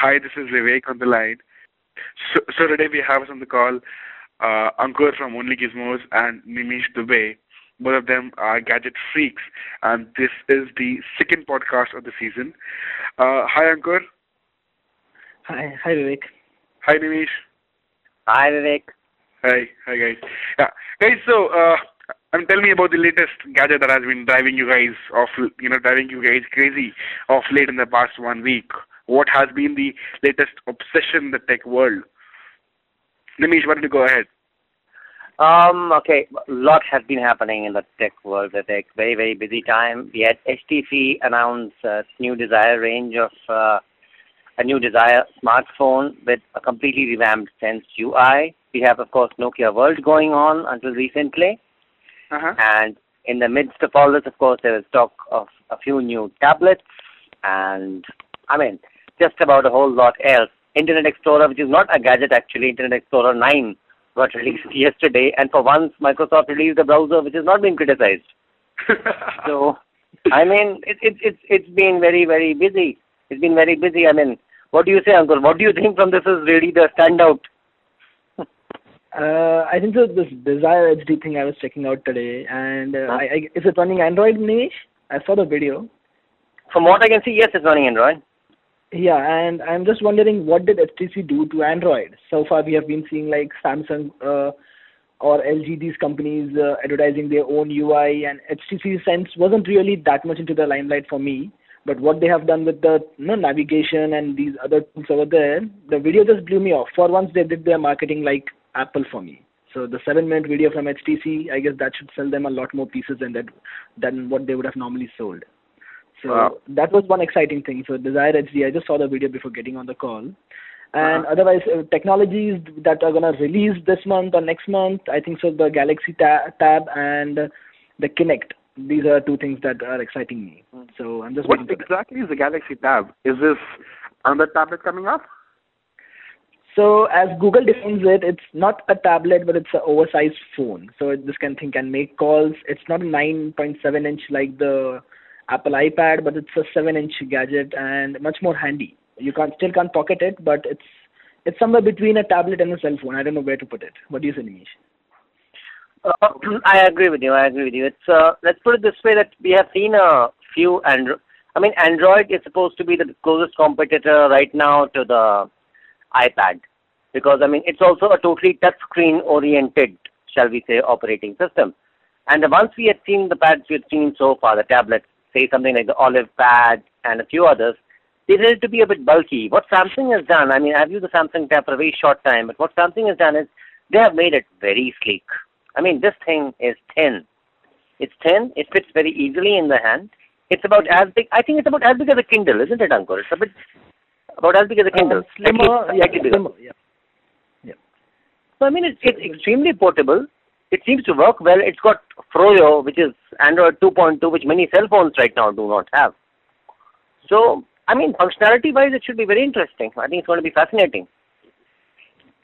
hi, this is Vivek on the line. So, so today we have us on the call uh, Ankur from Only Gizmos and Nimish Dubey. Both of them are gadget freaks, and this is the second podcast of the season. Uh, hi, Ankur. Hi, hi, Vivek. Hi, Nimish. Hi, Vivek. Hi, hi, guys. Yeah, guys. So, uh, I'm telling me about the latest gadget that has been driving you guys off, you know, driving you guys crazy off late in the past one week. What has been the latest obsession in the tech world? Nimish, why don't you go ahead? Um, okay, a lot has been happening in the tech world. Vivek. Very, very busy time. We had HTC announce a new Desire range of uh, a new Desire smartphone with a completely revamped Sense UI. We have, of course, Nokia World going on until recently. Uh-huh. And in the midst of all this, of course, there is talk of a few new tablets and, I mean, just about a whole lot else. Internet Explorer, which is not a gadget actually, Internet Explorer 9 got released yesterday, and for once, Microsoft released a browser which has not been criticized. so, I mean, it, it, it's it's been very very busy. It's been very busy. I mean, what do you say, Ankur? What do you think from this is really the standout? Uh, I think so. This Desire HD thing I was checking out today, and uh, I, I, is it running Android, Nish? I saw the video. From what I can see, yes, it's running Android. Yeah, and I'm just wondering what did HTC do to Android? So far, we have been seeing like Samsung uh, or LG, these companies uh, advertising their own UI, and HTC Sense wasn't really that much into the limelight for me. But what they have done with the you know, navigation and these other tools over there, the video just blew me off. For once, they did their marketing like Apple for me. So the seven-minute video from HTC, I guess that should sell them a lot more pieces than that than what they would have normally sold. So Wow. that was one exciting thing. So Desire HD, I just saw the video before getting on the call. And Uh-huh. otherwise, uh, technologies that are gonna release this month or next month, I think so. The Galaxy ta- Tab and the Kinect. These are two things that are exciting me. So I'm just What waiting for that. exactly is the Galaxy Tab? Is this another tablet coming up? So as Google defines it, it's not a tablet, but it's an oversized phone. So it, this can thing can make calls. It's not a 9.7 inch like the Apple iPad, but it's a 7 inch gadget and much more handy. You can't still can't pocket it, but it's it's somewhere between a tablet and a cell phone. I don't know where to put it. What do you say, Nimish? Uh, I agree with you. I agree with you. It's uh, let's put it this way that we have seen a few Android. I mean, Android is supposed to be the closest competitor right now to the iPad because I mean it's also a totally touchscreen oriented, shall we say, operating system. And the ones we had seen, the pads we had seen so far, the tablets, say something like the Olive Pad and a few others, they tended to be a bit bulky. What Samsung has done, I mean, I've used the Samsung tab for a very short time, but what Samsung has done is they have made it very sleek. I mean, this thing is thin. It's thin. It fits very easily in the hand. It's about as big. I think it's about as big as a Kindle, isn't it, Ankur? It's a bit about as big as a Kindle. Uh, slimmer, Slightly- yeah, slightly bigger. slimmer, yeah. So I mean, it's, it's extremely portable. It seems to work well. It's got Froyo, which is Android 2.2, which many cell phones right now do not have. So I mean, functionality-wise, it should be very interesting. I think it's going to be fascinating.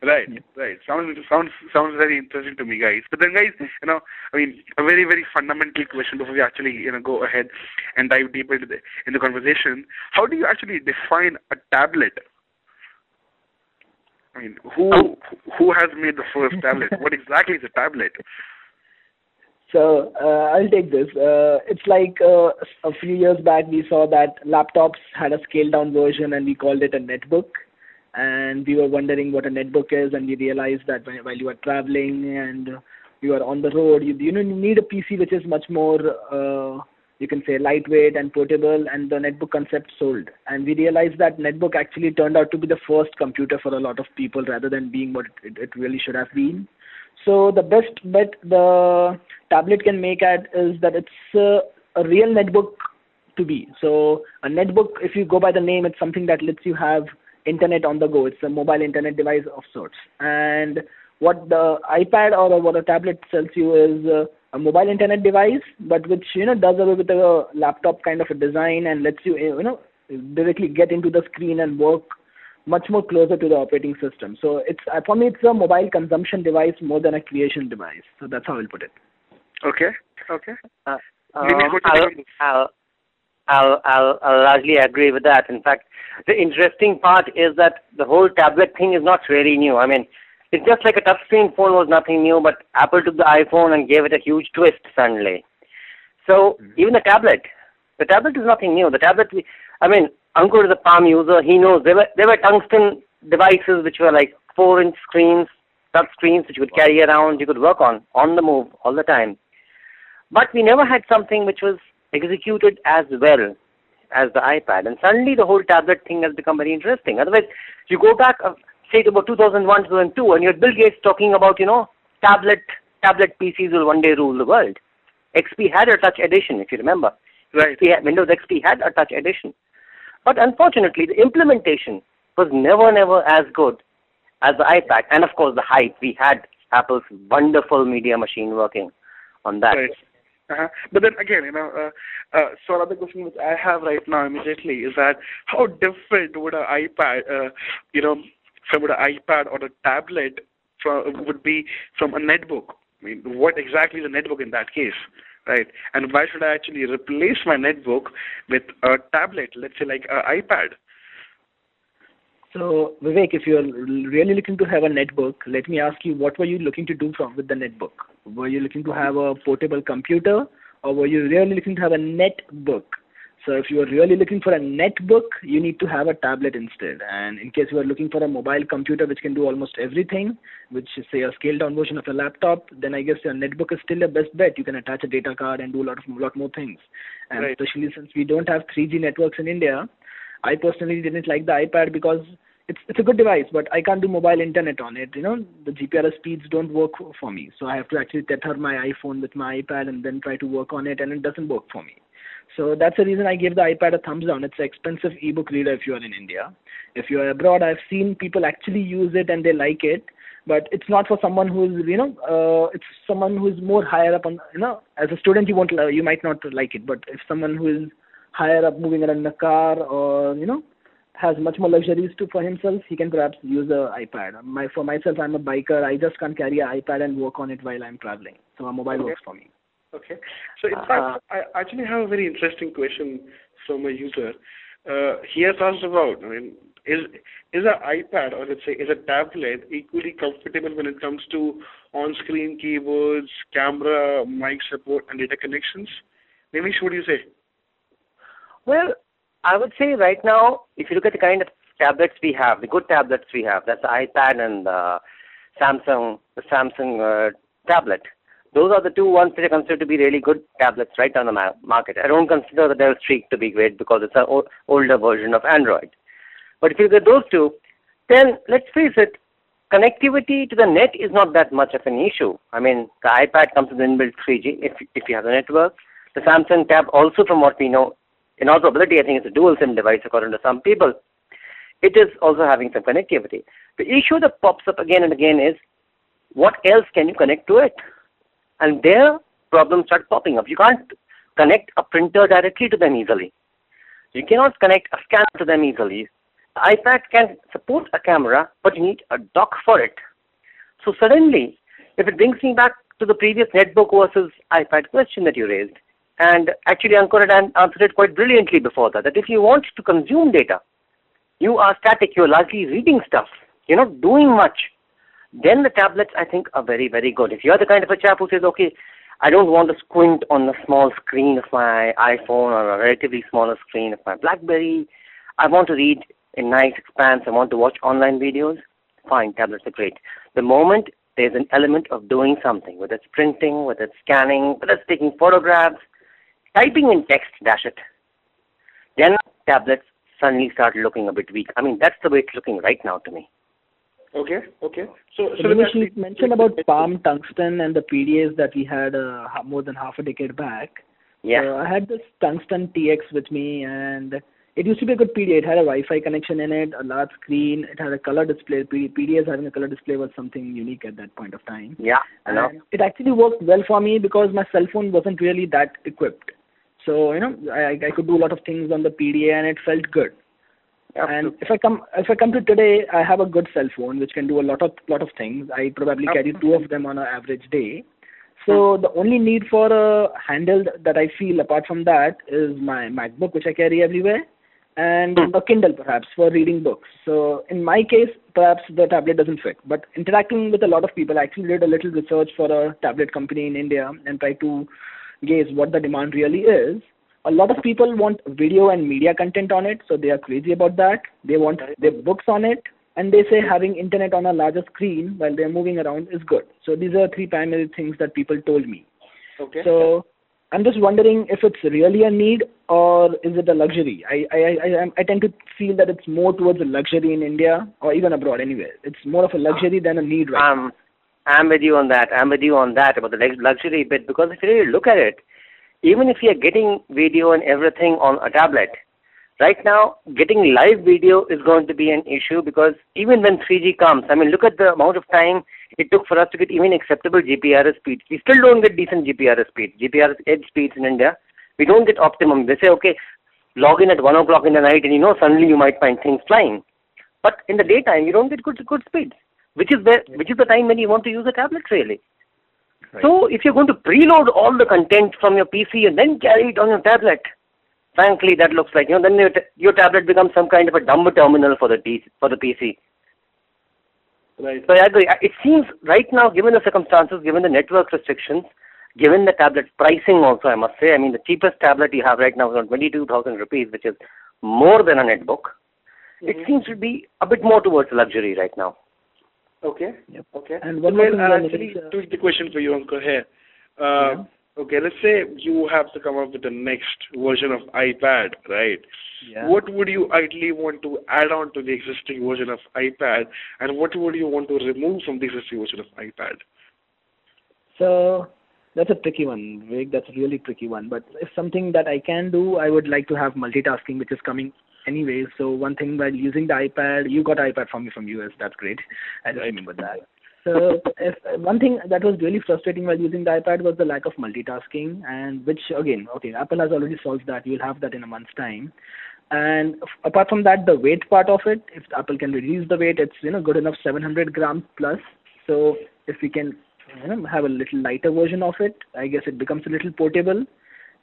Right, right. Sounds sounds sounds very interesting to me, guys. But then, guys, you know, I mean, a very very fundamental question before we actually you know go ahead and dive deeper into the in the conversation. How do you actually define a tablet? I mean, who who has made the first tablet? what exactly is a tablet? So uh, I'll take this. Uh, it's like uh, a few years back we saw that laptops had a scaled down version and we called it a netbook. And we were wondering what a netbook is, and we realized that while you are traveling and you are on the road, you you know you need a PC which is much more uh, you can say lightweight and portable, and the netbook concept sold. And we realized that netbook actually turned out to be the first computer for a lot of people, rather than being what it, it really should have been. So the best bet the tablet can make at is that it's a real netbook to be. So a netbook, if you go by the name, it's something that lets you have internet on the go. It's a mobile internet device of sorts. And what the iPad or what a tablet sells you is uh, a mobile internet device, but which you know does away with a laptop kind of a design and lets you you know directly get into the screen and work much more closer to the operating system. So it's uh, for me it's a mobile consumption device more than a creation device. So that's how I'll put it. Okay, okay. Uh, Maybe um, what I'll, I'll, I'll, I'll, I'll largely agree with that. In fact, the interesting part is that the whole tablet thing is not really new. I mean, it's just like a touchscreen phone was nothing new, but Apple took the iPhone and gave it a huge twist suddenly. So mm-hmm. even the tablet, the tablet is nothing new. The tablet, I mean, Ankur is a Palm user. He knows there were there were tungsten devices which were like four-inch screens, touch screens which you could carry around. You could work on on the move all the time. But we never had something which was executed as well as the iPad. And suddenly the whole tablet thing has become very interesting. Otherwise, you go back, uh, say, it about 2001, 2002, and you had Bill Gates talking about, you know, tablet tablet PCs will one day rule the world. XP had a touch edition, if you remember. Right. XP had, Windows XP had a touch edition. But unfortunately, the implementation was never, never as good as the iPad. And of course, the hype. We had Apple's wonderful media machine working on that. Right. Uh-huh. But then again, you know, uh, uh, so another question which I have right now immediately is that how different would an iPad, uh, you know, from an iPad or a tablet from would be from a netbook? I mean, what exactly is a netbook in that case, right? And why should I actually replace my netbook with a tablet, let's say like an iPad? So, Vivek, if you're really looking to have a netbook, let me ask you, what were you looking to do from with the netbook? Were you looking to have a portable computer, or were you really looking to have a netbook? So, if you are really looking for a netbook, you need to have a tablet instead. And in case you are looking for a mobile computer which can do almost everything, which is say a scaled down version of a laptop, then I guess your netbook is still the best bet. You can attach a data card and do a lot of lot more things. And right. especially since we don't have 3G networks in India, I personally didn't like the iPad because it's it's a good device, but I can't do mobile internet on it. You know, the GPRS speeds don't work for me, so I have to actually tether my iPhone with my iPad and then try to work on it, and it doesn't work for me. So that's the reason I give the iPad a thumbs down. It's an expensive ebook reader if you are in India. If you are abroad, I've seen people actually use it and they like it, but it's not for someone who is you know uh, it's someone who is more higher up on you know as a student you won't you might not like it, but if someone who is higher up moving around in a car or you know has much more luxuries to for himself, he can perhaps use a iPad. My for myself, I'm a biker. I just can't carry an iPad and work on it while I'm traveling. So a mobile okay. works for me. Okay. So in uh, fact, I actually have a very interesting question from a user. Uh, he has asked about. I mean, is is an iPad or let's say is a tablet equally comfortable when it comes to on-screen keyboards, camera, mic support, and data connections? Maybe what do you say? Well, I would say right now, if you look at the kind of tablets we have, the good tablets we have, that's the iPad and the Samsung, the Samsung uh, tablet. Those are the two ones that I consider to be really good tablets right on the ma- market. I don't consider the Dell Streak to be great because it's an o- older version of Android. But if you at those two, then let's face it, connectivity to the net is not that much of an issue. I mean, the iPad comes with inbuilt 3G if if you have the network. The Samsung Tab also, from what we know, in all probability, I think it's a dual SIM device according to some people. It is also having some connectivity. The issue that pops up again and again is what else can you connect to it? And there problems start popping up. You can't connect a printer directly to them easily. You cannot connect a scanner to them easily. The iPad can support a camera, but you need a dock for it. So suddenly, if it brings me back to the previous netbook versus iPad question that you raised, and actually, Ankur had answered it quite brilliantly before that, that if you want to consume data, you are static, you're largely reading stuff, you're not doing much, then the tablets, I think, are very, very good. If you're the kind of a chap who says, okay, I don't want to squint on the small screen of my iPhone or a relatively smaller screen of my Blackberry, I want to read in nice expanse, I want to watch online videos, fine, tablets are great. The moment there's an element of doing something, whether it's printing, whether it's scanning, whether it's taking photographs, typing in text, dash it. Then tablets suddenly start looking a bit weak. I mean, that's the way it's looking right now to me. Okay, okay. So, so, so you mentioned about Palm Tungsten and the PDAs that we had uh, more than half a decade back. Yeah. So I had this Tungsten TX with me, and it used to be a good PDA. It had a Wi-Fi connection in it, a large screen. It had a color display. PDAs having a color display was something unique at that point of time. Yeah, know. And it actually worked well for me because my cell phone wasn't really that equipped. So you know, I I could do a lot of things on the PDA, and it felt good. And if I come if I come to today, I have a good cell phone which can do a lot of lot of things. I probably carry two of them on an average day. So hmm. the only need for a handle that I feel apart from that is my MacBook, which I carry everywhere, and hmm. a Kindle perhaps for reading books. So in my case, perhaps the tablet doesn't fit. But interacting with a lot of people, I actually did a little research for a tablet company in India and tried to gauge what the demand really is. A lot of people want video and media content on it, so they are crazy about that. They want their books on it, and they say having internet on a larger screen while they're moving around is good. So these are three primary things that people told me. Okay. So I'm just wondering if it's really a need or is it a luxury? I I I, I tend to feel that it's more towards a luxury in India or even abroad anywhere. It's more of a luxury than a need right um, I'm with you on that. I'm with you on that about the luxury bit because if you really look at it, even if you're getting video and everything on a tablet, right now getting live video is going to be an issue because even when 3G comes, I mean, look at the amount of time it took for us to get even acceptable GPRS speeds. We still don't get decent GPRS speeds, GPRS edge speeds in India. We don't get optimum. They say, okay, log in at 1 o'clock in the night and you know suddenly you might find things flying. But in the daytime, you don't get good, good speeds, which is, where, which is the time when you want to use a tablet really. So if you're going to preload all the content from your PC and then carry it on your tablet, frankly, that looks like you know then your, t- your tablet becomes some kind of a dumb terminal for the T- for the PC. Right. So I agree. It seems right now, given the circumstances, given the network restrictions, given the tablet pricing also, I must say, I mean the cheapest tablet you have right now is on 22,000 rupees, which is more than a netbook. It mm-hmm. seems to be a bit more towards luxury right now. Okay. Yep. Okay. And one more thing I'll that actually uh, tweak the question for you, Ankur here. Uh, Okay, let's say you have to come up with the next version of iPad, right? Yeah. What would you ideally want to add on to the existing version of iPad, and what would you want to remove from the existing version of iPad? So that's a tricky one, Vivek. That's a really tricky one. But if something that I can do, I would like to have multitasking, which is coming anyway. So one thing while using the iPad, you got iPad from me from US. That's great. I remember that. So if one thing that was really frustrating while using the iPad was the lack of multitasking, and which again, okay, Apple has already solved that. You'll have that in a month's time. And apart from that, the weight part of it, if Apple can reduce the weight, it's you know good enough 700 grams plus. So if we can you know have a little lighter version of it, I guess it becomes a little portable.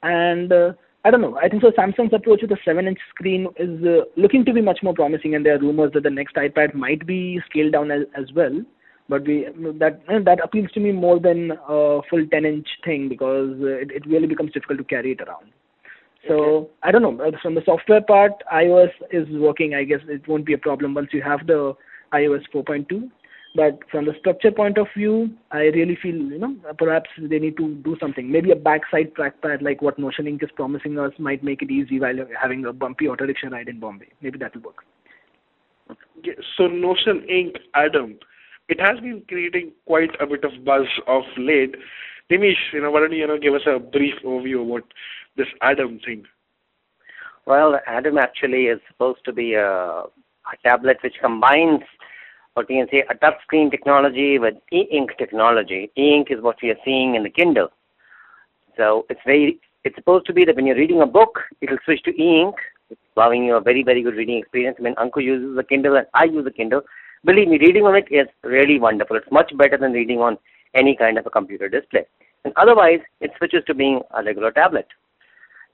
And uh, I don't know. I think so. Samsung's approach with the seven-inch screen is uh, looking to be much more promising, and there are rumors that the next iPad might be scaled down as, as well. But we that that appeals to me more than a full 10-inch thing because uh, it, it really becomes difficult to carry it around. So I don't know. From the software part, iOS is working. I guess it won't be a problem once you have the iOS 4.2. But from the structure point of view, I really feel you know perhaps they need to do something. Maybe a backside trackpad like what Notion Ink is promising us might make it easy while having a bumpy auto rickshaw ride in Bombay. Maybe that will work. Yeah, so Notion Ink, Adam, it has been creating quite a bit of buzz of late. Nimish, you know, why don't you, you know, give us a brief overview about this Adam thing? Well, Adam actually is supposed to be a, a tablet which combines what we can say a touch screen technology with e-ink technology. E-ink is what we are seeing in the Kindle. So it's very it's supposed to be that when you're reading a book, it'll switch to e-ink, allowing you a very, very good reading experience. When Ankur uses the Kindle and I use the Kindle, believe me, reading on it is really wonderful. It's much better than reading on any kind of a computer display. And otherwise, it switches to being a regular tablet.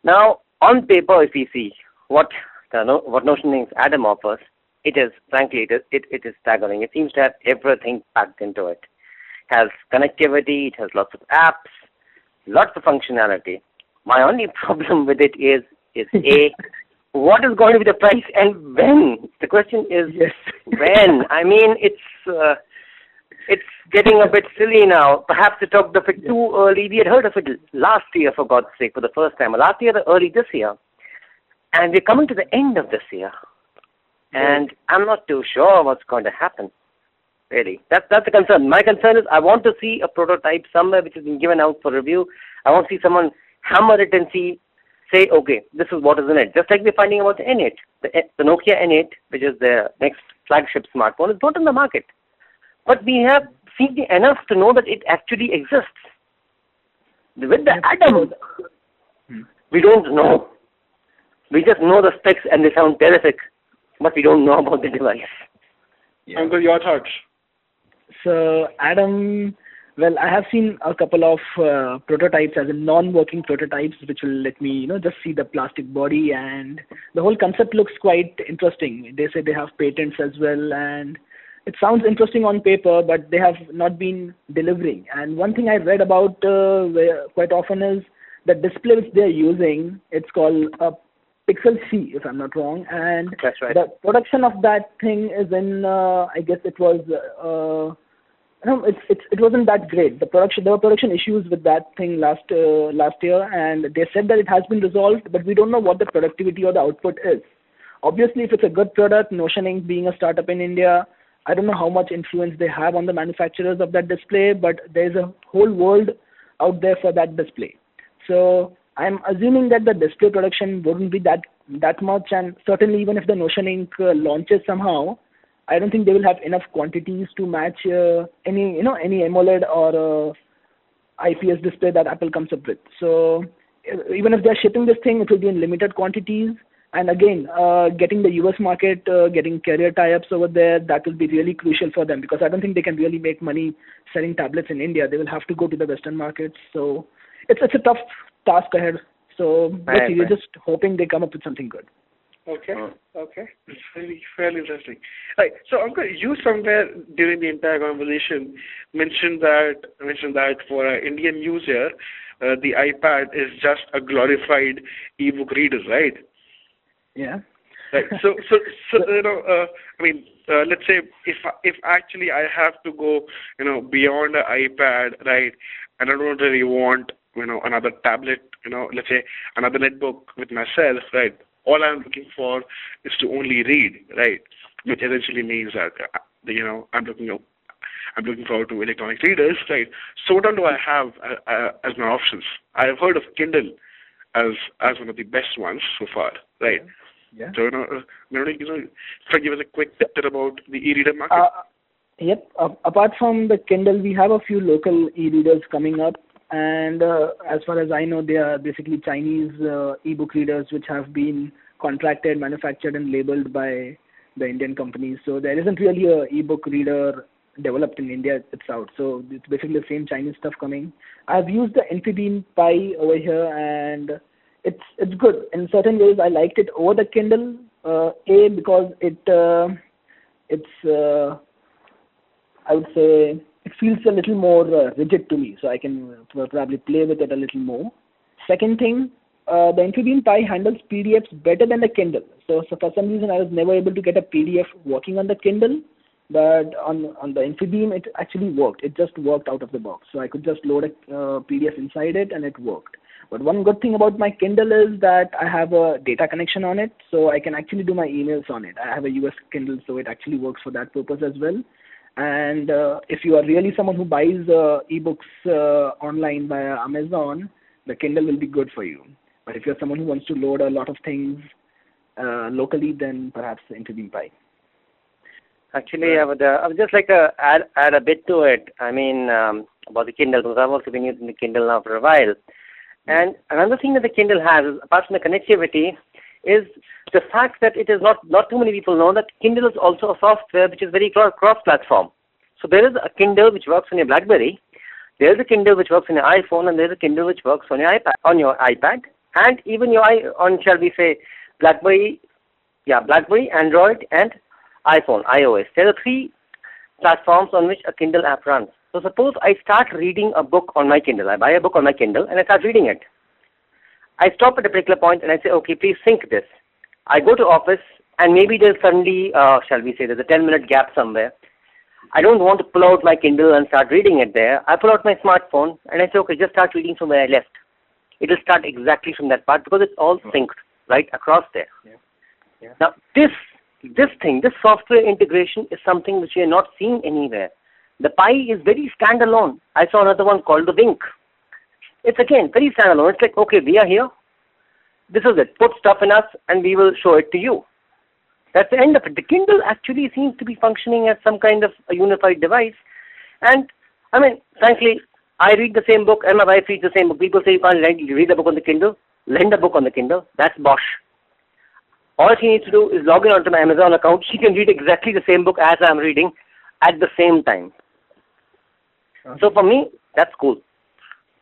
Now, on paper, if we see what the, what Notion. Adam offers, it is frankly it is it, it is staggering. It seems to have everything packed into it. Has connectivity, it has lots of apps, lots of functionality. My only problem with it is is a what is going to be the price and when? The question is Yes. when. I mean, it's uh, it's getting a bit silly now. Perhaps we talked of it too early. We had heard of it last year, for God's sake, for the first time. Last year, or early this year, and we're coming to the end of this year, and I'm not too sure what's going to happen. Really, that's that's the concern. My concern is I want to see a prototype somewhere which has been given out for review. I want to see someone hammer it and see say, okay, this is what is in it. Just like we're finding about the N8. The, the Nokia N8, which is the next flagship smartphone, is not in the market. But we have seen enough to know that it actually exists. With the Adam, Hmm. we don't know. We just know the specs and they sound terrific, but we don't know about the device. Ankur, your thoughts? So Adam, Well, I have seen a couple of uh, prototypes as in non-working prototypes, which will let me, you know, just see the plastic body, and the whole concept looks quite interesting. They say they have patents as well, and it sounds interesting on paper, but they have not been delivering. And one thing I read about uh, quite often is the display which they are using. It's called a Pixel Qi, if I'm not wrong, and right. the production of that thing is in, uh, I guess it was. Uh, no, it's, it's it wasn't that great. The production there were production issues with that thing last uh, last year, and they said that it has been resolved, but we don't know what the productivity or the output is. Obviously, if it's a good product, Notion Ink being a startup in India, I don't know how much influence they have on the manufacturers of that display, but there's a whole world out there for that display. So I'm assuming that the display production wouldn't be that that much, and certainly even if the Notion Ink uh, launches somehow, I don't think they will have enough quantities to match uh, any you know any AMOLED or uh, IPS display that Apple comes up with. So even if they're shipping this thing, it will be in limited quantities. And again, getting the US market, getting carrier tie-ups over there, that will be really crucial for them because I don't think they can really make money selling tablets in India. They will have to go to the Western markets. So it's it's a tough task ahead. So right, we're just hoping they come up with something good. Okay. Okay. It's really fairly interesting. Right. So, Ankur, you somewhere during the entire conversation mentioned that mentioned that for an Indian user, uh, the iPad is just a glorified e-book reader, right? Yeah. Right. So, so, so you know, uh, I mean, uh, let's say if if actually I have to go, you know, beyond an iPad, right, and I don't really want, you know, another tablet, you know, let's say another netbook with myself, right? all I'm looking for is to only read, right? Which essentially means that uh, you know I'm looking I'm looking forward to electronic readers, right? So what do I have uh, uh, as my options? I have heard of Kindle as as one of the best ones so far, right? Yeah. So you know, uh, you know, give us a quick tip about the e-reader market? Uh, yep. Uh, apart from the Kindle, we have a few local e-readers coming up and uh, as far as I know, they are basically Chinese uh, e-book readers which have been contracted, manufactured, and labeled by the Indian companies. So there isn't really a e-book reader developed in India itself. So it's basically the same Chinese stuff coming. I've used the Infibeam Pi over here, and it's it's good. In certain ways, I liked it over the Kindle. Uh, a because it uh, it's uh, I would say it feels a little more uh, rigid to me, so I can uh, probably play with it a little more. Second thing, uh, the Infibeam Pi handles PDFs better than the Kindle. So, so for some reason, I was never able to get a PDF working on the Kindle, but on on the Infibeam, it actually worked. It just worked out of the box. So I could just load a uh, PDF inside it, and it worked. But one good thing about my Kindle is that I have a data connection on it, so I can actually do my emails on it. I have a US Kindle, so it actually works for that purpose as well. And uh, if you are really someone who buys uh, ebooks uh, online via Amazon, the Kindle will be good for you. But if you're someone who wants to load a lot of things uh, locally, then perhaps Infibeam Pi. Actually, I would, uh, I would just like to add, add a bit to it. I mean, um, about the Kindle, because I've also been using the Kindle now for a while. And another thing that the Kindle has, apart from the connectivity, is the fact that it is not not too many people know that Kindle is also a software which is very cross-platform. So there is a Kindle which works on your BlackBerry, there is a Kindle which works on your iPhone, and there is a Kindle which works on your iPad, on your iPad, and even your on shall we say BlackBerry, yeah BlackBerry, Android, and iPhone, iOS. There are three platforms on which a Kindle app runs. So suppose I start reading a book on my Kindle. I buy a book on my Kindle and I start reading it. I stop at a particular point and I say, okay, please sync this. I go to office and maybe there's suddenly, uh, shall we say, there's a 10 minute gap somewhere. I don't want to pull out my Kindle and start reading it there. I pull out my smartphone and I say, okay, just start reading from where I left. It'll start exactly from that part because it's all synced right across there. Yeah. Yeah. Now, this this thing, this software integration is something which we are not seeing anywhere. The Pi is very standalone. I saw another one called the Wink. It's again very standalone. It's like, okay, we are here. This is it. Put stuff in us and we will show it to you. That's the end of it. The Kindle actually seems to be functioning as some kind of a unified device. And I mean, frankly, I read the same book and my wife reads the same book. People say you can't read a book on the Kindle. Lend a book on the Kindle. That's bosh. All she needs to do is log in onto my Amazon account. She can read exactly the same book as I'm reading at the same time. So for me, that's cool.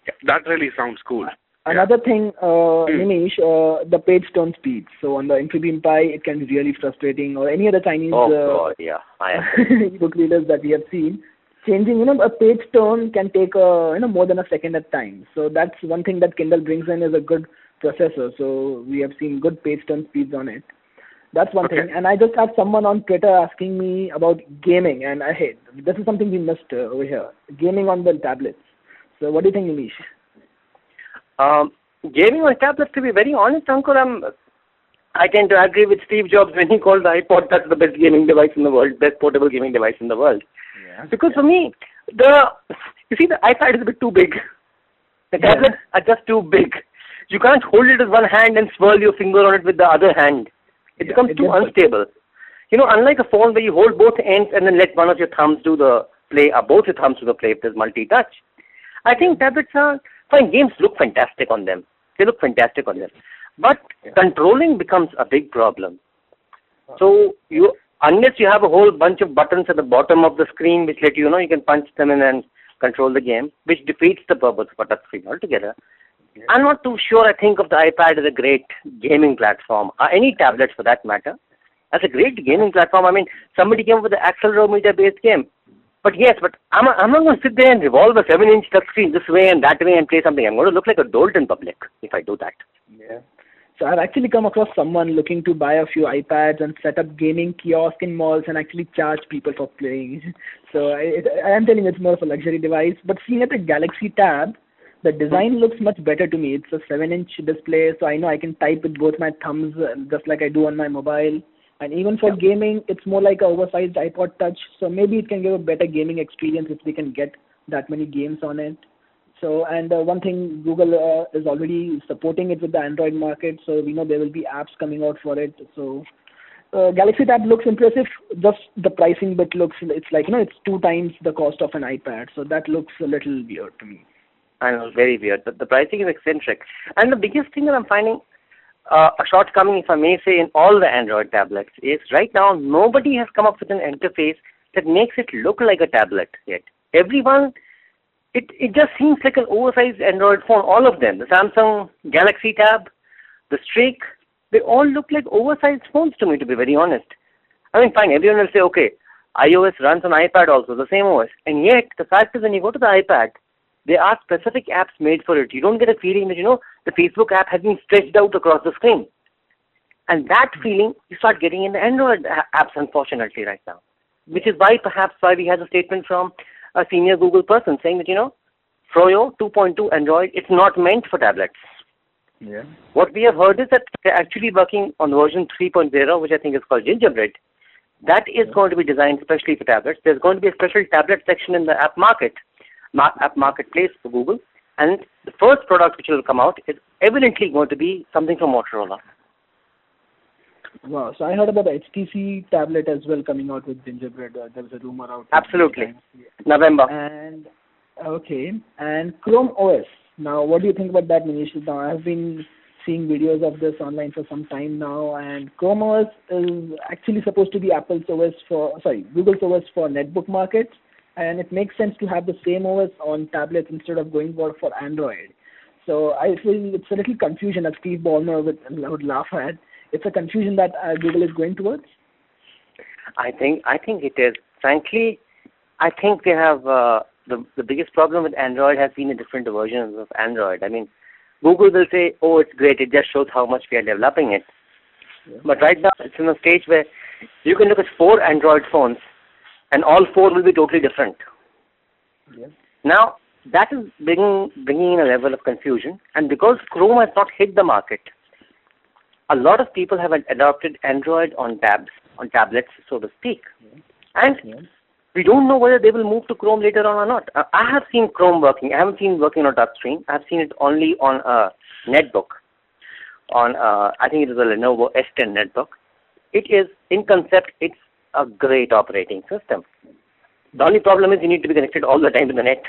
Yeah, that really sounds cool. Another thing, uh, Hmm. Nimish, uh, the page turn speed. So on the Infibeam Pi, it can be really frustrating, or any other Chinese Oh uh, God, yeah, book readers that we have seen. Changing, you know, a page turn can take uh, you know more than a second at times. So that's one thing that Kindle brings in is a good processor. So we have seen good page turn speeds on it. That's one Okay. thing. And I just had someone on Twitter asking me about gaming, and I hate this is something we missed uh, over here. Gaming on the tablets. So what do you think, Nimish? Um, gaming on tablets, to be very honest, Ankur, I'm, I tend to agree with Steve Jobs when he called the iPod Touch the best gaming device in the world, best portable gaming device in the world. Yeah. Because for me, the you see the iPad is a bit too big. The Yeah. tablets are just too big. You can't hold it with one hand and swirl your finger on it with the other hand. It Yeah, becomes it too unstable. You know, unlike a phone where you hold both ends and then let one of your thumbs do the play, or both your thumbs do the play if there's multi-touch. I think tablets are fine. Games look fantastic on them. They look fantastic on them, but controlling becomes a big problem. So you, unless you have a whole bunch of buttons at the bottom of the screen which let you, you know you can punch them in and control the game, which defeats the purpose of a touch screen altogether. I'm not too sure. I think of the iPad as a great gaming platform, or any tablet for that matter, as a great gaming platform. I mean, somebody came up with the accelerometer based game. But yes, but I'm, I'm not going to sit there and revolve a 7 inch touchscreen this way and that way and play something. I'm going to look like a dolt in public if I do that. Yeah. So I've actually come across someone looking to buy a few iPads and set up gaming kiosk in malls and actually charge people for playing. So I, it, I am telling you, it's more of a luxury device. But seeing at the Galaxy Tab, the design looks much better to me. It's a seven-inch display, so I know I can type with both my thumbs, uh, just like I do on my mobile. And even for gaming, it's more like a oversized iPod Touch. So maybe it can give a better gaming experience if we can get that many games on it. So, and uh, one thing, Google uh, is already supporting it with the Android market, so we know there will be apps coming out for it. So, uh, Galaxy Tab looks impressive. Just the pricing bit looks, it's like, you know, it's two times the cost of an iPad. So that looks a little weird to me. I know, very weird. But the pricing is eccentric. And the biggest thing that I'm finding uh, a shortcoming, if I may say, in all the Android tablets is right now nobody has come up with an interface that makes it look like a tablet yet. Everyone, it it just seems like an oversized Android phone. All of them, the Samsung Galaxy Tab, the Streak, they all look like oversized phones to me. To be very honest, I mean, fine. Everyone will say, okay, iOS runs on iPad also, the same OS, and yet the fact is when you go to the iPad, there are specific apps made for it. You don't get a feeling that, you know, the Facebook app has been stretched out across the screen. And that hmm. feeling you start getting in the Android apps, unfortunately, right now. Which is why, perhaps, why we had a statement from a senior Google person saying that, you know, Froyo 2.2 Android, it's not meant for tablets. Yeah. What we have heard is that they're actually working on version 3.0, which I think is called Gingerbread. That is going to be designed especially for tablets. There's going to be a special tablet section in the app market, ma- app marketplace for Google. And the first product which will come out is evidently going to be something from Motorola. Wow. So I heard about the HTC tablet as well coming out with Gingerbread. Uh, there was a rumor out. Absolutely. November. And okay, and Chrome OS. Now, what do you think about that, Nimish? Now, I've been seeing videos of this online for some time now, and Chrome OS is actually supposed to be Apple's OS for, sorry, Google's OS for netbook markets, and it makes sense to have the same OS on tablets instead of going for for Android. So I feel it's a little confusion that Steve Ballmer would, would laugh at. It's a confusion that uh, Google is going towards. I think I think it is. Frankly, I think they have uh, the the biggest problem with Android has been the different versions of Android. I mean, Google will say, "Oh, it's great. It just shows how much we are developing it." But right now, it's in a stage where you can look at four Android phones, and all four will be totally different. Yes. Now, that is bringing bringing in a level of confusion, and because Chrome has not hit the market, a lot of people have adopted Android on tabs, on tablets, so to speak, and Yes. we don't know whether they will move to Chrome later on or not. Uh, I have seen Chrome working. I haven't seen working on a touch. I've seen it only on a netbook. On uh, I think it is a Lenovo S10 netbook. It is in concept. It's a great operating system. The only problem is you need to be connected all the time to the net.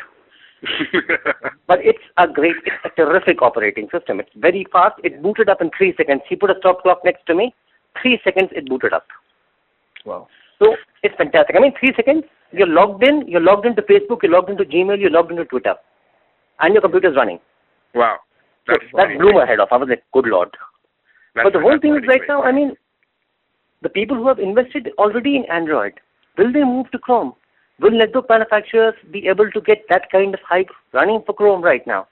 But it's a great, it's a terrific operating system. It's very fast. It booted up in three seconds. He put a stop clock next to me. Three seconds, it booted up. Wow. So it's fantastic. I mean, three seconds, You're logged in. You're logged into Facebook. You're logged into Gmail. You're logged into Twitter, and your computer's running. Wow. That's so that blew my head off. I was like, good lord. That's, but the whole thing is right now, I mean, the people who have invested already in Android, will they move to Chrome? Will netbook manufacturers be able to get that kind of hype running for Chrome right now?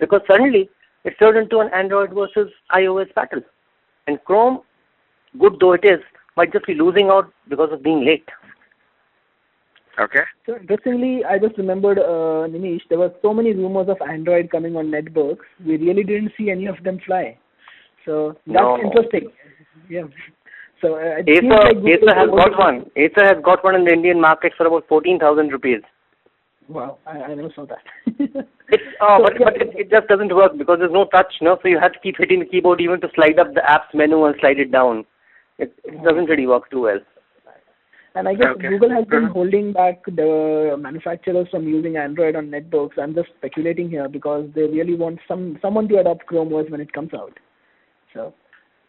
Because suddenly it turned into an Android versus iOS battle. And Chrome, good though it is, might just be losing out because of being late. Okay. So interestingly, I just remembered, uh, Nimish, there were so many rumors of Android coming on netbooks. We really didn't see any of them fly. So that's No. interesting. Yeah. So uh, Acer, like Acer has got one. Acer has got one in the Indian market for about 14,000 rupees. Wow, I, I never saw that. It's uh, So, but yeah. but it, it just doesn't work because there's no touch, no. So you have to keep hitting the keyboard even to slide up the apps menu and slide it down. It, it doesn't really work too well. And I guess Okay. Google has been Uh-huh. holding back the manufacturers from using Android on netbooks. I'm just speculating here because they really want some someone to adopt Chrome OS when it comes out. So,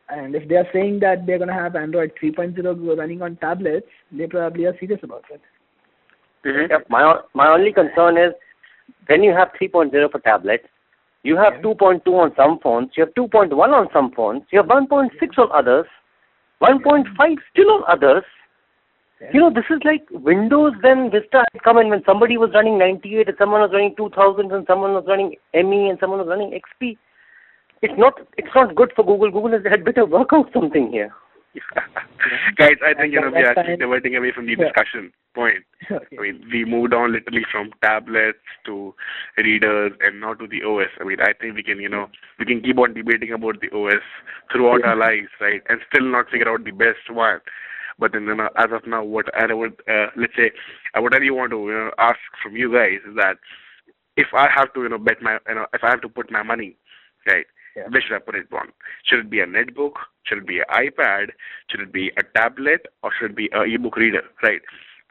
and if they are saying that they're going to have Android 3.0 running on tablets, they probably are serious about it. Mhm. Yep. My my only concern is when you have 3.0 for tablets, you have Yeah. 2.2 on some phones, you have 2.1 on some phones, you have 1.6 on others, 1.5 still on others. Yeah. You know, this is like Windows when Vista had come in, when somebody was running 98 and someone was running 2000 and someone was running ME and someone was running XP. It's not, it's not good for Google. Google has had better work out something here. Guys, I think you know we are actually diverting away from the Yeah. discussion point. Okay. I mean, we moved on literally from tablets to readers and now to the OS. I mean, I think we can, you know, we can keep on debating about the OS throughout Yeah. our lives, right? And still not figure out the best one. But then, you know, as of now, what I would, uh, let's say, uh, what I really want to you know, ask from you guys is that if I have to, you know, bet my, you know, if I have to put my money, right, Yeah. where should I put it on? Should it be a netbook? Should it be an iPad? Should it be a tablet? Or should it be a ebook reader, right?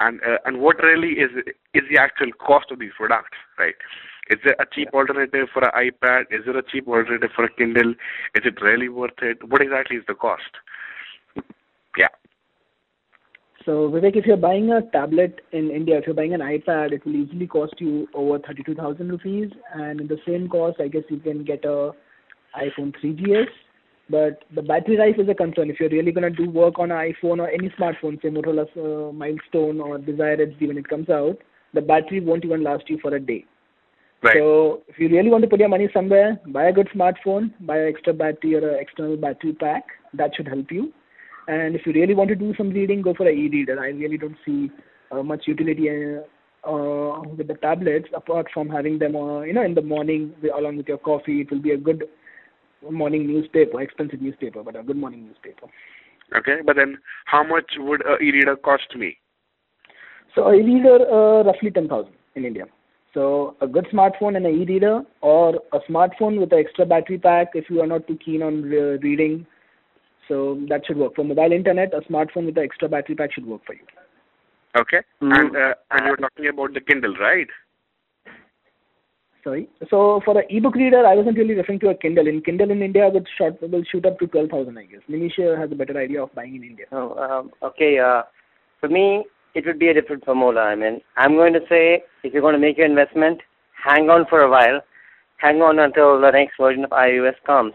And uh, and what really is is the actual cost of these products, right? Is there a cheap alternative for an iPad? Is there a cheap alternative for a Kindle? Is it really worth it? What exactly is the cost? Yeah. So Vivek, if you're buying a tablet in India, if you're buying an iPad, it will easily cost you over 32,000 rupees. And in the same cost, I guess you can get a iPhone 3GS. But the battery life is a concern. If you're really going to do work on an iPhone or any smartphone, say Motorola's uh, Milestone or Desire HD when it comes out, the battery won't even last you for a day. Right. So if you really want to put your money somewhere, buy a good smartphone, buy an extra battery or an external battery pack. That should help you. And if you really want to do some reading, go for an e-reader. I really don't see uh, much utility uh, uh, with the tablets apart from having them, uh, you know, in the morning along with your coffee. It will be a good morning newspaper, expensive newspaper, but a good morning newspaper. okay. But then, how much would a e-reader cost me? So a e-reader, uh, roughly 10,000 in India. So a good smartphone and an e-reader or a smartphone with an extra battery pack if you are not too keen on re- reading. So that should work. For mobile internet, a smartphone with an extra battery pack should work for you. Okay. Mm. And uh, and you're talking about the Kindle, right? Sorry. So for an e-book reader, I wasn't really referring to a Kindle. In Kindle in India, would short will shoot up to 12,000, I guess. Nimisha has a better idea of buying in India. Oh, um, okay, uh, for me, it would be a different formula. I mean, I'm going to say if you're going to make your investment, hang on for a while, hang on until the next version of iOS comes,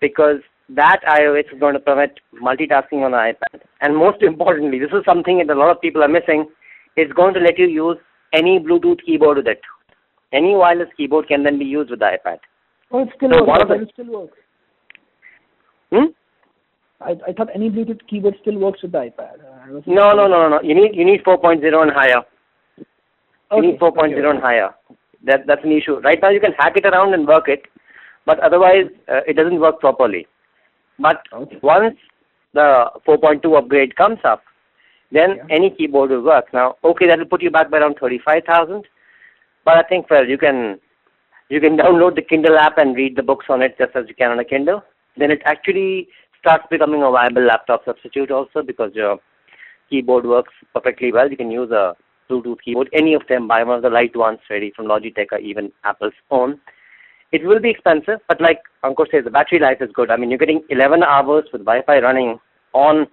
because that iOS is going to permit multitasking on the iPad. And most importantly, this is something that a lot of people are missing. It's going to let you use any Bluetooth keyboard with it. Any wireless keyboard can then be used with the iPad. Oh, it still So works. I thought the- it still works. Hmm? I, I thought any Bluetooth keyboard still works with the iPad. No, no, no, no. You need you need 4.0 and higher. Okay. You need 4.0 okay. and higher. That that's an issue. Right now you can hack it around and work it, but otherwise uh, it doesn't work properly. But Okay. once the 4.2 upgrade comes up, then Yeah. any keyboard will work. Now, okay, that will put you back by around 35,000. But I think well, you can you can download the Kindle app and read the books on it just as you can on a Kindle. Then it actually starts becoming a viable laptop substitute also because your keyboard works perfectly well. You can use a Bluetooth keyboard, any of them, buy one of the light ones ready from Logitech or even Apple's own. It will be expensive, but like Ankur says, the battery life is good. I mean, you're getting 11 hours with Wi-Fi running on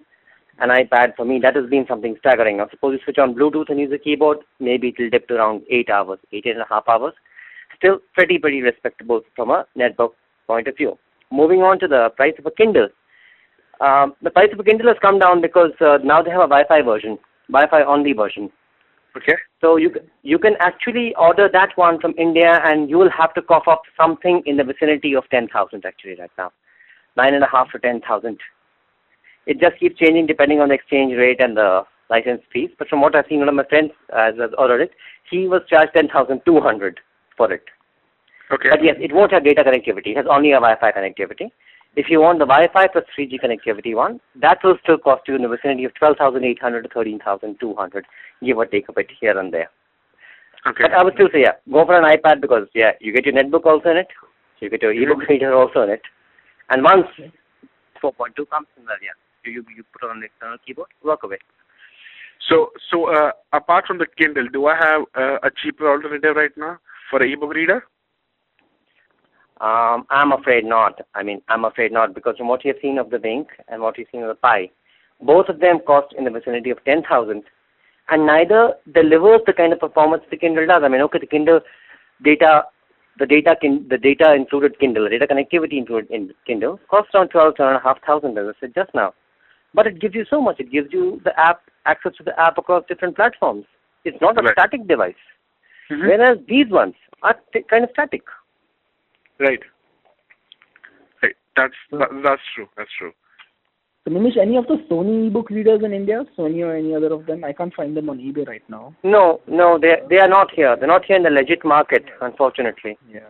an iPad for me, that has been something staggering. Now, suppose you switch on Bluetooth and use a keyboard, maybe it will dip to around eight hours, eight, eight and a half hours. Still pretty, pretty respectable from a netbook point of view. Moving on to the price of a Kindle. Um, the price of a Kindle has come down because uh, now they have a Wi-Fi version, Wi-Fi only version. Okay. So you you can actually order that one from India, and you will have to cough up something in the vicinity of ten thousand actually right now, nine and a half to ten thousand. It just keeps changing depending on the exchange rate and the license fees. But from what I've seen, one of my friends uh, has ordered it. He was charged ten thousand two hundred for it. Okay. But yes, it won't have data connectivity. It has only a Wi-Fi connectivity. If you want the Wi-Fi plus 3G connectivity one, that will still cost you in the vicinity of 12,800 to 13,200, give or take a bit here and there. Okay. But I would still say, yeah, go for an iPad because, yeah, you get your netbook also in it, you get your ebook mm-hmm. reader also in it, and once 4.2 comes in there, yeah, you, you put on an external keyboard, walk away. So, so uh, apart from the Kindle, do I have uh, a cheaper alternative right now for an ebook reader? Um, I'm afraid not. I mean, I'm afraid not because from what you've seen of the Wink and what you've seen of the Pi, both of them cost in the vicinity of 10,000 and neither delivers the kind of performance the Kindle does. I mean, okay, the Kindle data, the data, kin, the data included Kindle, the data connectivity included in Kindle costs around 12, 12,500 as I said just now. But it gives you so much. It gives you the app, access to the app across different platforms. It's not a Right. static device. Mm-hmm. Whereas these ones are t- kind of static. Right. Right. That's that, that's true. That's true. So, Nimish, any of the Sony ebook readers in India, Sony or any other of them? I can't find them on eBay right now. No, no, they they are not here. They're not here in the legit market, unfortunately. Yeah.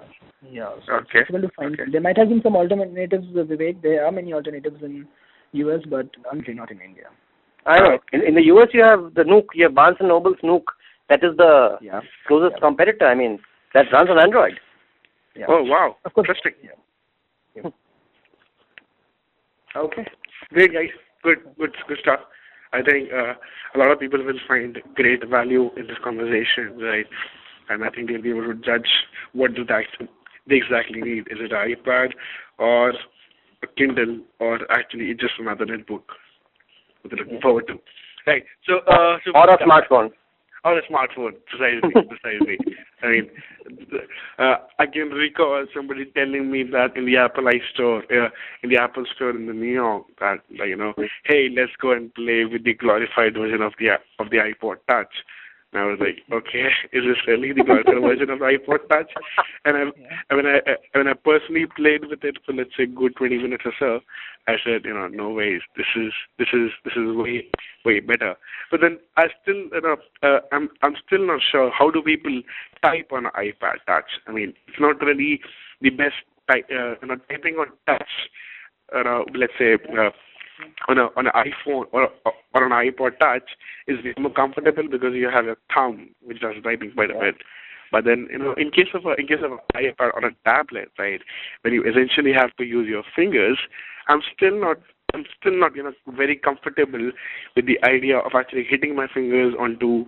Yeah. So Okay. It's difficult to find. Okay. There might have been some alternatives, Vivek. There are many alternatives in US, but unfortunately not in India. I know. In, in the US, you have the Nook. You have Barnes and Noble's Nook. That is the Yeah. closest Yeah. competitor. I mean, that runs on Android. Yeah. Oh wow. Of course. Interesting. Yeah. Yeah. Okay. Great guys. Good. Good. Good stuff. I think uh, a lot of people will find great value in this conversation, right? And I think they'll be able to judge what do they, they exactly need. Is it iPad or a Kindle or actually it's just another netbook? What they're looking forward to. Right. So, uh, so Or a smartphone. or a smartphone, precisely, precisely. I mean, uh, I can recall somebody telling me that in the Apple iStore, uh, in the Apple Store in the New York, that like, you know, hey, let's go and play with the glorified version of the of the iPod Touch. And I was like, okay, is this really the glorified version of the iPod Touch? And I, and when I, I when I personally played with it for let's say good 20 minutes or so, I said, you know, no ways, this is this is this is way way better. But then I still, you know, uh, I'm I'm still not sure how do people type on an iPad Touch. I mean, it's not really the best type, uh, you know, typing on touch. You know, let's say. Uh, on a on an iPhone or or an iPod Touch is more comfortable because you have a thumb which does typing quite a bit. But then you know, in case of a in case of an iPad or a tablet, right, when you essentially have to use your fingers, I'm still not I'm still not you know very comfortable with the idea of actually hitting my fingers onto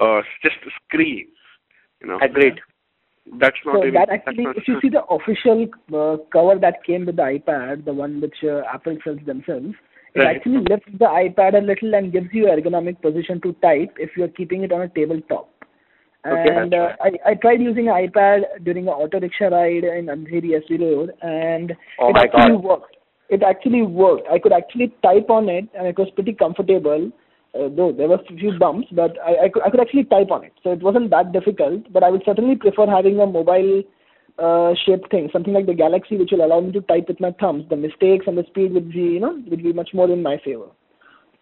uh just a screen. You know, Agreed. That's not So that actually, not- if you see the official uh, cover that came with the iPad, the one which uh, Apple sells themselves, it Right. actually lifts the iPad a little and gives you ergonomic position to type if you're keeping it on a tabletop. Okay, And uh, I, I tried using an iPad during an auto rickshaw ride in Andheri SV Road, and Oh it actually God. worked. It actually worked. I could actually type on it, and it was pretty comfortable. Uh, though there were a few bumps, but I, I, could, I could actually type on it. So it wasn't that difficult. But I would certainly prefer having a mobile uh, shaped thing, something like the Galaxy, which will allow me to type with my thumbs. The mistakes and the speed would be, you know, would be much more in my favor.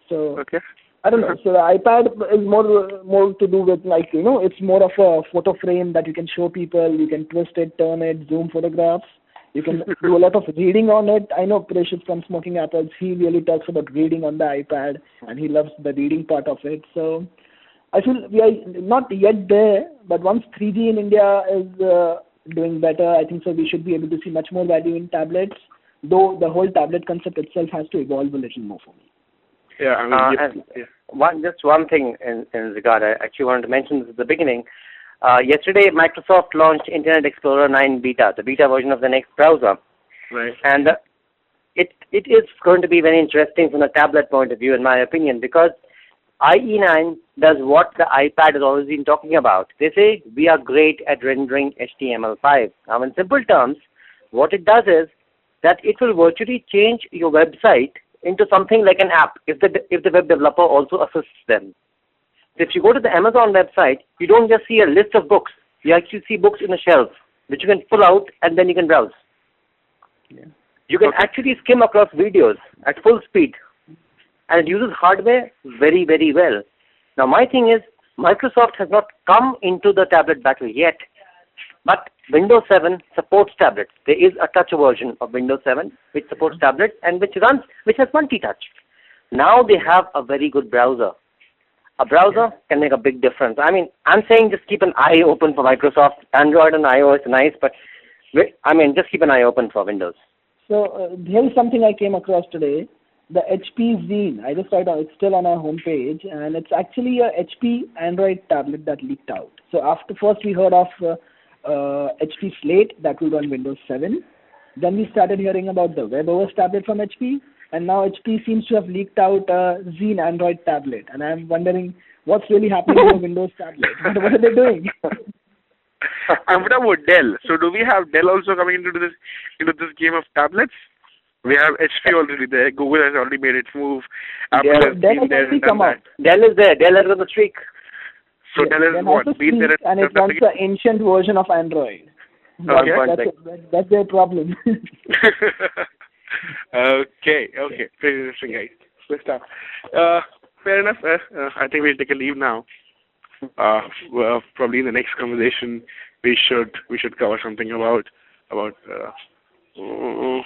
So okay. I don't know. So the iPad is more more to do with like you know, it's more of a photo frame that you can show people. You can twist it, turn it, zoom photographs. You can do a lot of reading on it. I know Precious from Smoking Apples. He really talks about reading on the iPad, and he loves the reading part of it. So I feel we are not yet there, but once 3G in India is uh, doing better, I think so we should be able to see much more value in tablets. Though the whole tablet concept itself has to evolve a little more for me. Yeah, I mean, Uh, yeah. One, just one thing in, in regard, I actually wanted to mention this at the beginning. Uh, yesterday, Microsoft launched Internet Explorer 9 Beta, the beta version of the next browser. right. And the, it it is going to be very interesting from a tablet point of view, in my opinion, because IE9 does what the iPad has always been talking about. They say we are great at rendering HTML5. Now, in simple terms, what it does is that it will virtually change your website into something like an app if the if the web developer also assists them. If you go to the Amazon website, you don't just see a list of books. You actually see books in a shelf, which you can pull out and then you can browse. Yeah. You can Okay. actually skim across videos at full speed, and it uses hardware very, very well. Now, my thing is, Microsoft has not come into the tablet battle yet, but Windows 7 supports tablets. There is a touch version of Windows 7 which supports mm-hmm. tablets and which runs, which has multi-touch. Now they have a very good browser. A browser can make a big difference. I mean, I'm saying just keep an eye open for Microsoft. Android and iOS are nice, but I mean, just keep an eye open for Windows. So uh, here's something I came across today. The HP Zeen. I just saw it. It's still on our homepage, and it's actually a HP Android tablet that leaked out. So after first we heard of uh, uh, HP Slate that will run Windows 7. Then we started hearing about the WebOS tablet from HP, and now HP seems to have leaked out a Zeen Android tablet. And I'm wondering what's really happening to the Windows tablet. What, what are they doing? and what about Dell? So do we have Dell also coming into this into this game of tablets? We have HP already there. Google has already made its move. Apple Dell- has Dell been there already and done come out. that. Dell is there. Dell has got the streak. So Yeah, Dell has then what? Been there Sleek, and it done runs the ancient version of Android. Okay. That's, that, that's their problem. okay, okay. Pretty interesting, guys. Good stuff. Uh, fair enough. Uh, uh, I think we'll take a leave now. Uh, well, probably in the next conversation, we should we should cover something about about uh, mm,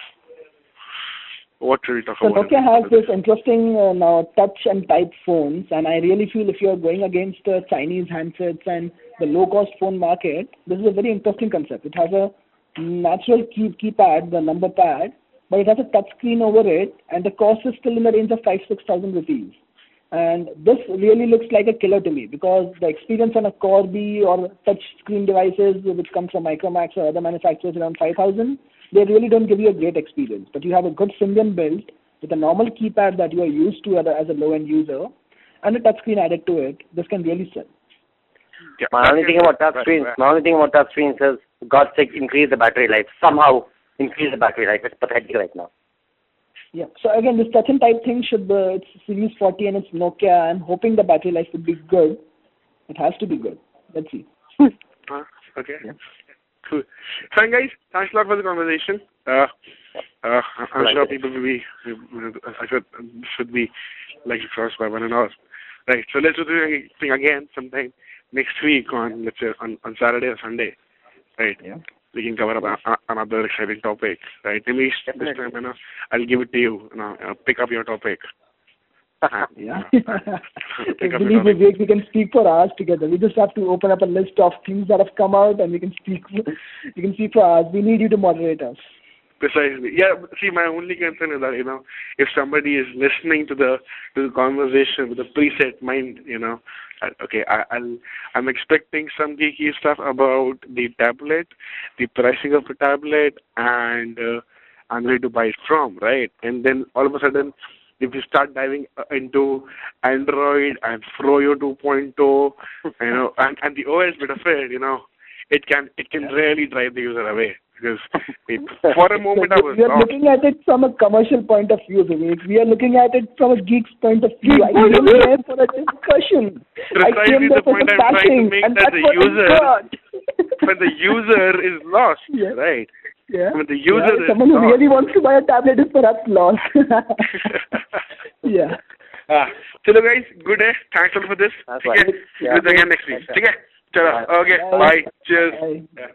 what should we talk So about? Nokia has this interesting uh, now touch and type phones, and I really feel if you're going against uh, Chinese handsets and the low-cost phone market, this is a very interesting concept. It has a natural key keypad, the number pad, but it has a touch screen over it, and the cost is still in the range of five six thousand rupees. And this really looks like a killer to me because the experience on a Corby or touch screen devices which come from Micromax or other manufacturers around 5000 they really don't give you a great experience. But you have a good Symbian built with a normal keypad that you are used to as a, low-end user and a touchscreen added to it. This can really sell. Yeah, My only thing about right, touch screens, my only thing about touch screens is, for God's sake, increase the battery life. Somehow increase the battery life. It's pathetic right now. Yeah. So again, this touch and type thing should uh, it's Series 40 and it's Nokia. I'm hoping the battery life would be good. It has to be good. Let's see. Huh? Okay. Cool. Fine, guys. Thanks a lot for the conversation. Uh, uh, I'm Like sure people will be, I should, should be like crossed by one and all. Right. So let's do the thing again sometime next week on, let's say, on, on Saturday or Sunday. Right. Yeah. We can cover up a, a, another exciting topic. Right. Nimish, this time, you know, I'll give it to you. you know, uh, pick up your topic. Uh, Yeah. pick up your Believe me. Vivek, we can speak for hours together. We just have to open up a list of things that have come out and we can speak. We can speak for hours. We need you to moderate us. Precisely. Yeah. See, my only concern is that you know, if somebody is listening to the to the conversation with a preset mind, you know, okay, I, I'll I'm expecting some geeky stuff about the tablet, the pricing of the tablet, and uh, I'm ready to buy it from, right? And then all of a sudden, if you start diving uh, into Android and Froyo 2.0, you know, and and the OS bit of it, you know, it can it can really drive the user away because it, for a moment I was we are lost. looking at it from a commercial point of view, Vivek. We are looking at it from a geek's point of view. Geek I point of came view. there for a discussion. I Precisely came the there for point some I'm trying to bashing, make and that that's the what I user- got. when the user is lost, Yeah. right? yeah. when the user yeah, is someone who lost. really wants to buy a tablet is perhaps lost. yeah. ah, chalo guys, good day. Thanks a lot for this. That's ठीक है? right. Do it again next week. ठीक है? चलो. Okay. Bye. Bye. Cheers. Bye.